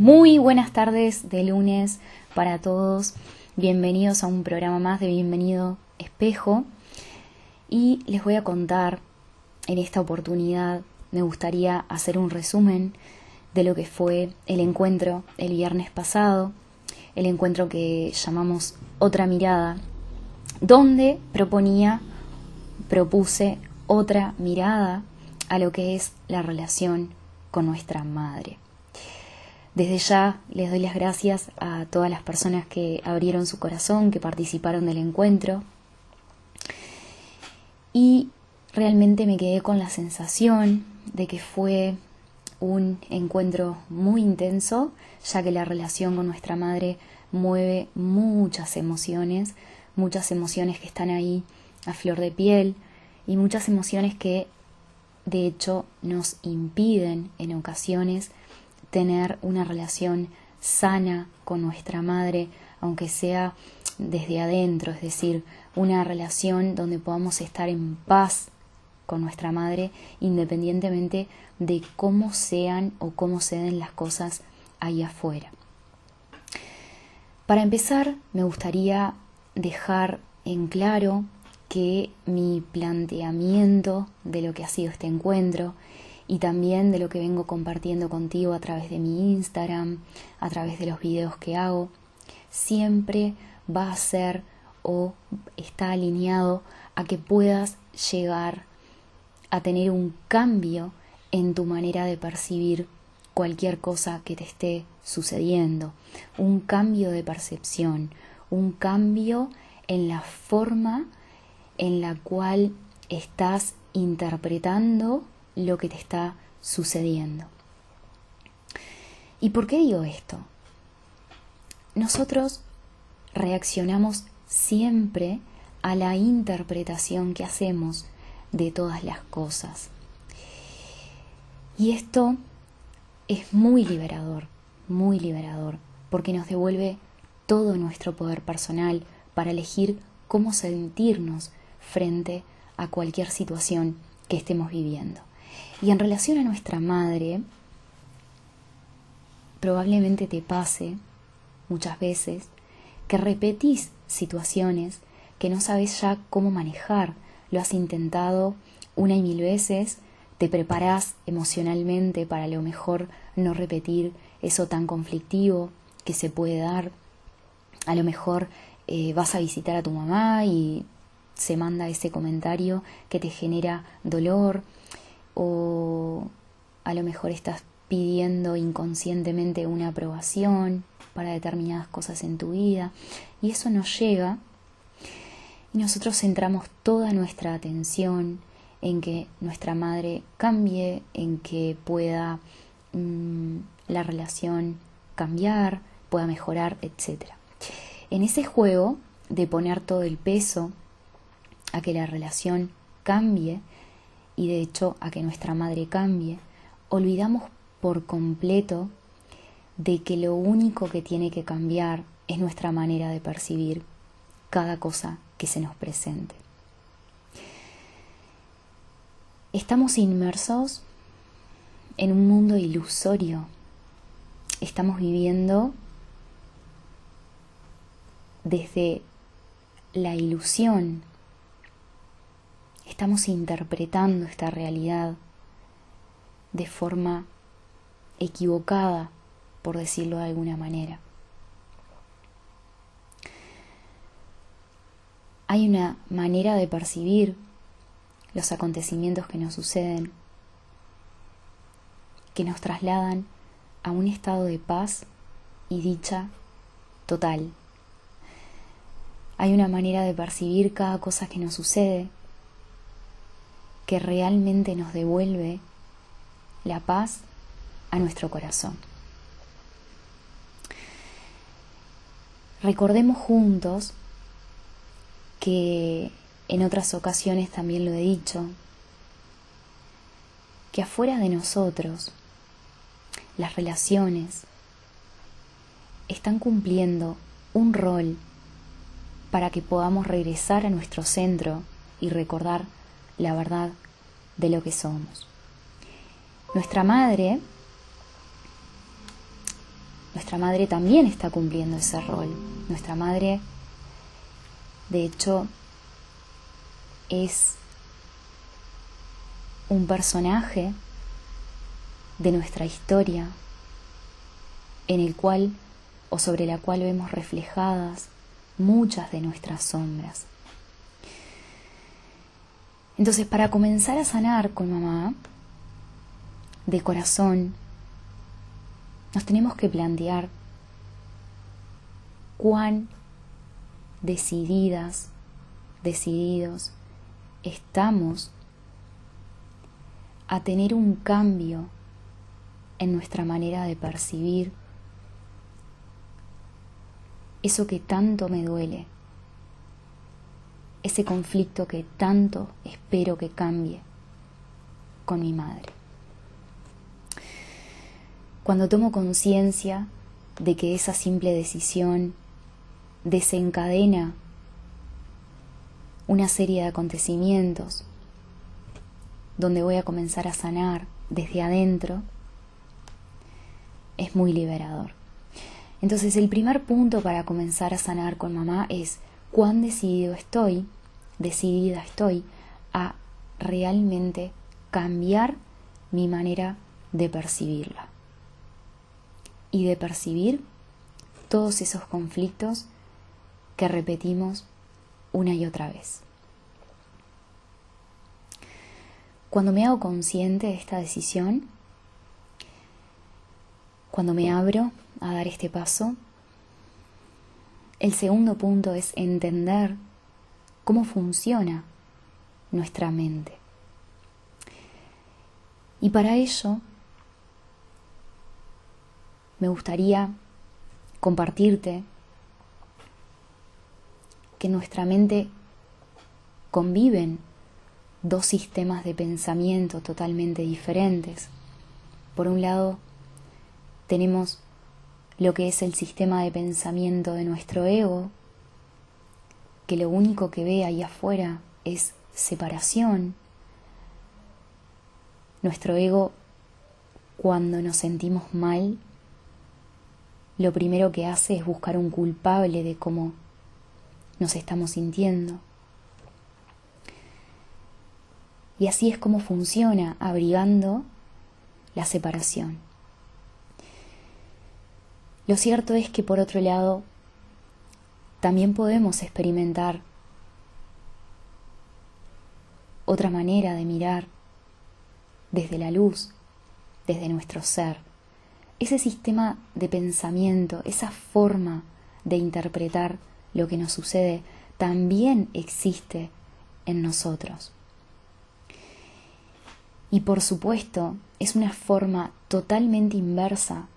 Muy buenas tardes de lunes para todos. Bienvenidos a un programa más de Bienvenido Espejo. Y les voy a contar en esta oportunidad, me gustaría hacer un resumen de lo que fue el encuentro el viernes pasado, el encuentro que llamamos Otra Mirada, donde proponía, propuse otra mirada a lo que es la relación con nuestra madre. Desde ya les doy las gracias a todas las personas que abrieron su corazón, que participaron del encuentro. Y realmente me quedé con la sensación de que fue un encuentro muy intenso, ya que la relación con nuestra madre mueve muchas emociones, muchas emociones que están ahí a flor de piel y muchas emociones que de hecho nos impiden en ocasiones tener una relación sana con nuestra madre, aunque sea desde adentro, es decir, una relación donde podamos estar en paz con nuestra madre independientemente de cómo sean o cómo se den las cosas ahí afuera. Para empezar, me gustaría dejar en claro que mi planteamiento de lo que ha sido este encuentro y también de lo que vengo compartiendo contigo a través de mi Instagram, a través de los videos que hago, siempre va a ser o está alineado a que puedas llegar a tener un cambio en tu manera de percibir cualquier cosa que te esté sucediendo, un cambio de percepción, un cambio en la forma en la cual estás interpretando lo que te está sucediendo. ¿Y por qué digo esto? Nosotros reaccionamos siempre a la interpretación que hacemos de todas las cosas. Y esto es muy liberador, muy liberador, porque nos devuelve todo nuestro poder personal para elegir cómo sentirnos frente a cualquier situación que estemos viviendo. Y en relación a nuestra madre, probablemente te pase muchas veces que repetís situaciones que no sabes ya cómo manejar. Lo has intentado una y mil veces, te preparás emocionalmente para a lo mejor no repetir eso tan conflictivo que se puede dar. A lo mejor eh, vas a visitar a tu mamá y se manda ese comentario que te genera dolor o a lo mejor estás pidiendo inconscientemente una aprobación para determinadas cosas en tu vida y eso nos llega y nosotros centramos toda nuestra atención en que nuestra madre cambie, en que pueda mm, la relación cambiar, pueda mejorar, etc. En ese juego de poner todo el peso a que la relación cambie, y de hecho a que nuestra madre cambie, olvidamos por completo de que lo único que tiene que cambiar es nuestra manera de percibir cada cosa que se nos presente. Estamos inmersos en un mundo ilusorio. Estamos viviendo desde la ilusión estamos interpretando esta realidad de forma equivocada, por decirlo de alguna manera. Hay una manera de percibir los acontecimientos que nos suceden, que nos trasladan a un estado de paz y dicha total. Hay una manera de percibir cada cosa que nos sucede que realmente nos devuelve la paz a nuestro corazón. Recordemos juntos que en otras ocasiones también lo he dicho, que afuera de nosotros las relaciones están cumpliendo un rol para que podamos regresar a nuestro centro y recordar la verdad de lo que somos. Nuestra madre nuestra madre también está cumpliendo ese rol. Nuestra madre, de hecho, es un personaje de nuestra historia en el cual o sobre la cual vemos reflejadas muchas de nuestras sombras. Entonces, para comenzar a sanar con mamá, de corazón, nos tenemos que plantear cuán decididas, decididos estamos a tener un cambio en nuestra manera de percibir eso que tanto me duele, ese conflicto que tanto espero que cambie con mi madre. Cuando tomo conciencia de que esa simple decisión desencadena una serie de acontecimientos donde voy a comenzar a sanar desde adentro, es muy liberador. Entonces el primer punto para comenzar a sanar con mamá es cuán decidido estoy, decidida estoy a realmente cambiar mi manera de percibirla y de percibir todos esos conflictos que repetimos una y otra vez. Cuando me hago consciente de esta decisión, cuando me abro a dar este paso, el segundo punto es entender cómo funciona nuestra mente. Y para ello me gustaría compartirte que en nuestra mente conviven dos sistemas de pensamiento totalmente diferentes. Por un lado, tenemos lo que es el sistema de pensamiento de nuestro ego, que lo único que ve ahí afuera es separación. Nuestro ego, cuando nos sentimos mal, lo primero que hace es buscar un culpable de cómo nos estamos sintiendo. Y así es como funciona, abrigando la separación. Lo cierto es que por otro lado, también podemos experimentar otra manera de mirar desde la luz, desde nuestro ser ese sistema de pensamiento, esa forma de interpretar lo que nos sucede, también existe en nosotros. Y por supuesto, es una forma totalmente inversa.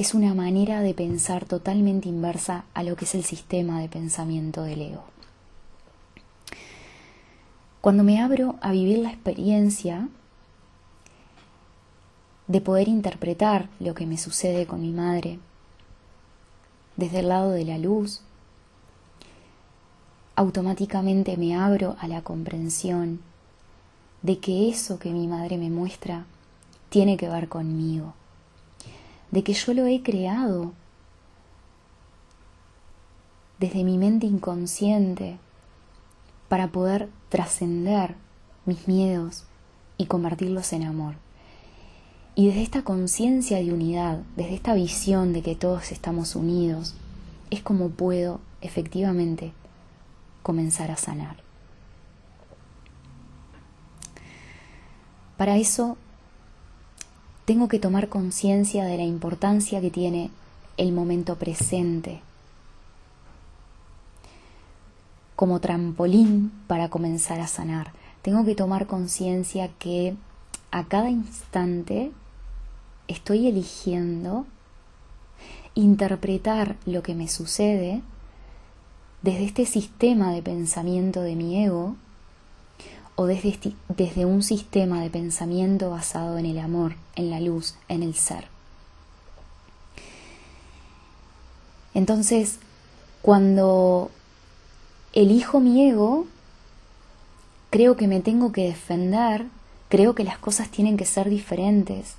Es una manera de pensar totalmente inversa a lo que es el sistema de pensamiento del ego. Cuando me abro a vivir la experiencia, de poder interpretar lo que me sucede con mi madre desde el lado de la luz, automáticamente me abro a la comprensión de que eso que mi madre me muestra tiene que ver conmigo, de que yo lo he creado desde mi mente inconsciente para poder trascender mis miedos y convertirlos en amor. Y desde esta conciencia de unidad, desde esta visión de que todos estamos unidos, es como puedo efectivamente comenzar a sanar. Para eso tengo que tomar conciencia de la importancia que tiene el momento presente como trampolín para comenzar a sanar. Tengo que tomar conciencia que a cada instante estoy eligiendo interpretar lo que me sucede desde este sistema de pensamiento de mi ego o desde, desde un sistema de pensamiento basado en el amor, en la luz, en el ser. Entonces, cuando elijo mi ego, creo que me tengo que defender, creo que las cosas tienen que ser diferentes,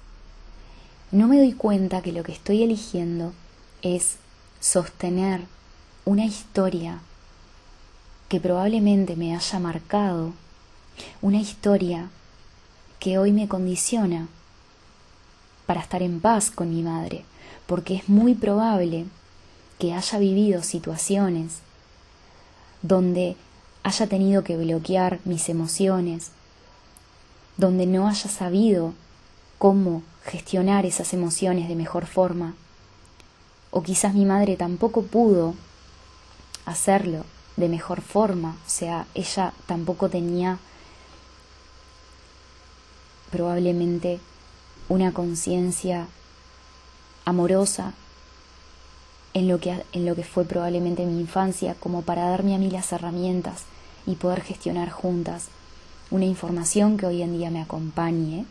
no me doy cuenta que lo que estoy eligiendo es sostener una historia que probablemente me haya marcado, una historia que hoy me condiciona para estar en paz con mi madre, porque es muy probable que haya vivido situaciones donde haya tenido que bloquear mis emociones, donde no haya sabido cómo gestionar esas emociones de mejor forma, o quizás mi madre tampoco pudo hacerlo de mejor forma, o sea, ella tampoco tenía probablemente una conciencia amorosa en lo, que, en lo que fue probablemente mi infancia, como para darme a mí las herramientas y poder gestionar juntas una información que hoy en día me acompañe.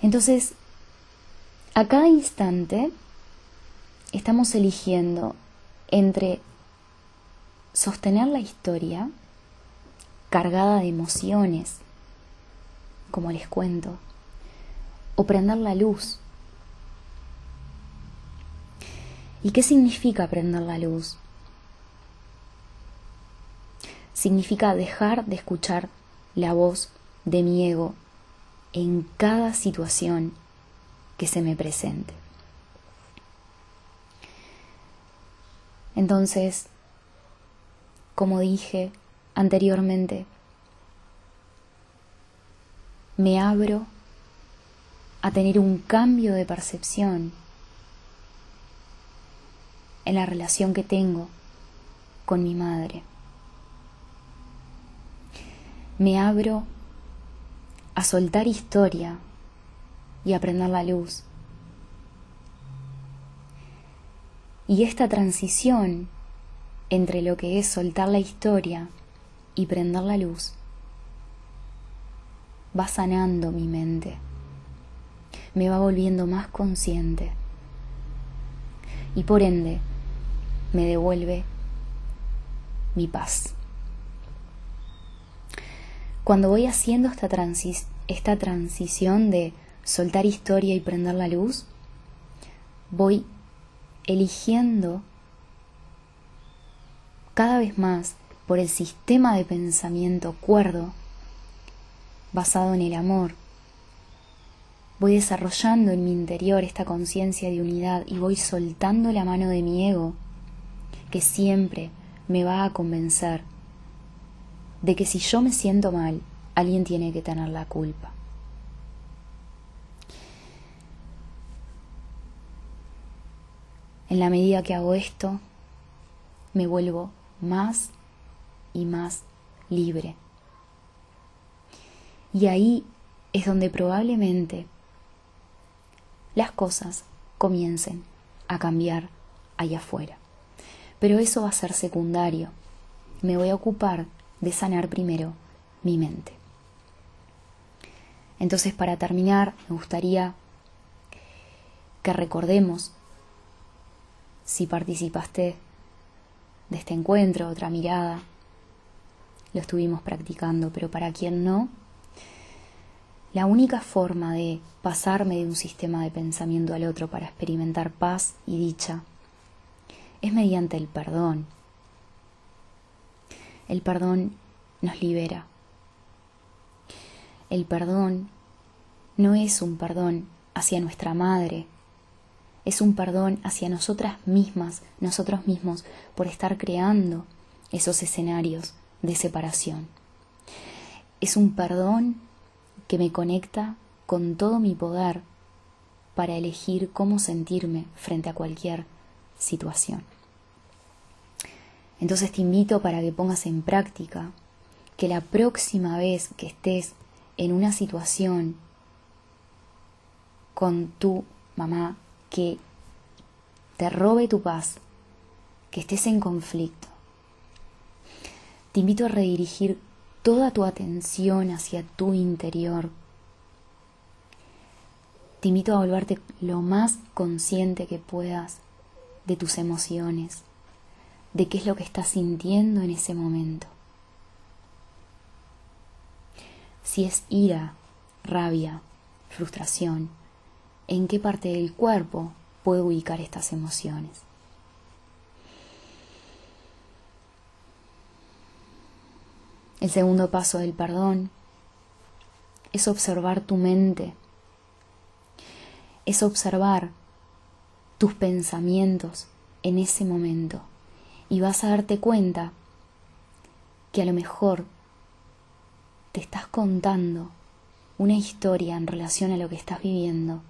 Entonces, a cada instante estamos eligiendo entre sostener la historia cargada de emociones, como les cuento, o prender la luz. ¿Y qué significa prender la luz? Significa dejar de escuchar la voz de mi ego en cada situación que se me presente. Entonces, como dije anteriormente, me abro a tener un cambio de percepción en la relación que tengo con mi madre. Me abro a soltar historia y a prender la luz. Y esta transición entre lo que es soltar la historia y prender la luz. Va sanando mi mente, me va volviendo más consciente. Y por ende me devuelve mi paz. Cuando voy haciendo esta, esta transición de soltar historia y prender la luz, voy eligiendo cada vez más por el sistema de pensamiento cuerdo basado en el amor. Voy desarrollando en mi interior esta conciencia de unidad y voy soltando la mano de mi ego que siempre me va a convencer de que si yo me siento mal, alguien tiene que tener la culpa. En la medida que hago esto, me vuelvo más y más libre. Y ahí es donde probablemente las cosas comiencen a cambiar allá afuera. Pero eso va a ser secundario. Me voy a ocupar de sanar primero mi mente. Entonces, para terminar, me gustaría que recordemos si participaste de este encuentro, otra mirada, lo estuvimos practicando, pero para quien no, la única forma de pasarme de un sistema de pensamiento al otro para experimentar paz y dicha es mediante el perdón. El perdón nos libera. El perdón no es un perdón hacia nuestra madre, es un perdón hacia nosotras mismas, nosotros mismos, por estar creando esos escenarios de separación. Es un perdón que me conecta con todo mi poder para elegir cómo sentirme frente a cualquier situación. Entonces te invito para que pongas en práctica que la próxima vez que estés en una situación con tu mamá que te robe tu paz, que estés en conflicto. Te invito a redirigir toda tu atención hacia tu interior. Te invito a volverte lo más consciente que puedas de tus emociones, de qué es lo que estás sintiendo en ese momento. Si es ira, rabia, frustración, en qué parte del cuerpo puedo ubicar estas emociones. El segundo paso del perdón es observar tu mente, es observar tus pensamientos en ese momento y vas a darte cuenta que a lo mejor te estás contando una historia en relación a lo que estás viviendo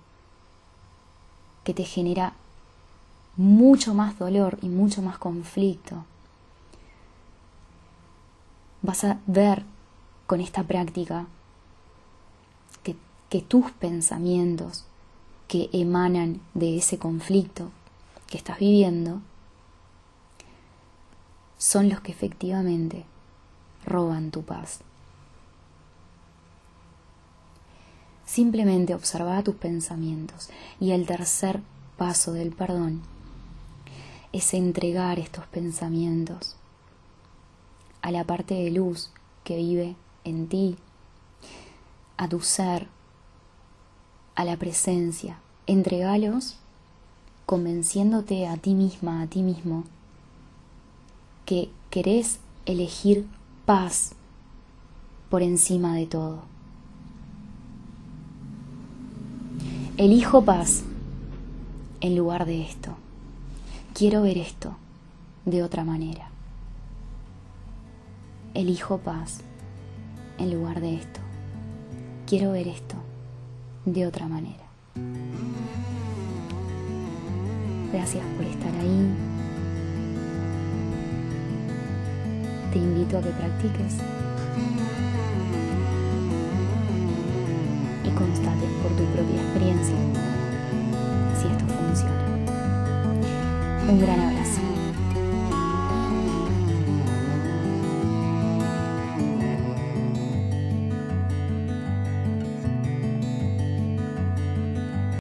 que te genera mucho más dolor y mucho más conflicto. Vas a ver con esta práctica que, tus pensamientos que emanan de ese conflicto que estás viviendo son los que efectivamente roban tu paz. Simplemente observa tus pensamientos y el tercer paso del perdón es entregar estos pensamientos a la parte de luz que vive en ti, a tu ser, a la presencia. Entregalos convenciéndote a ti misma, a ti mismo, que querés elegir paz por encima de todo. Elijo paz en lugar de esto. Quiero ver esto de otra manera. Elijo paz en lugar de esto. Quiero ver esto de otra manera. Gracias por estar ahí. Te invito a que practiques y constates por tu propia experiencia si esto funciona. Un gran abrazo.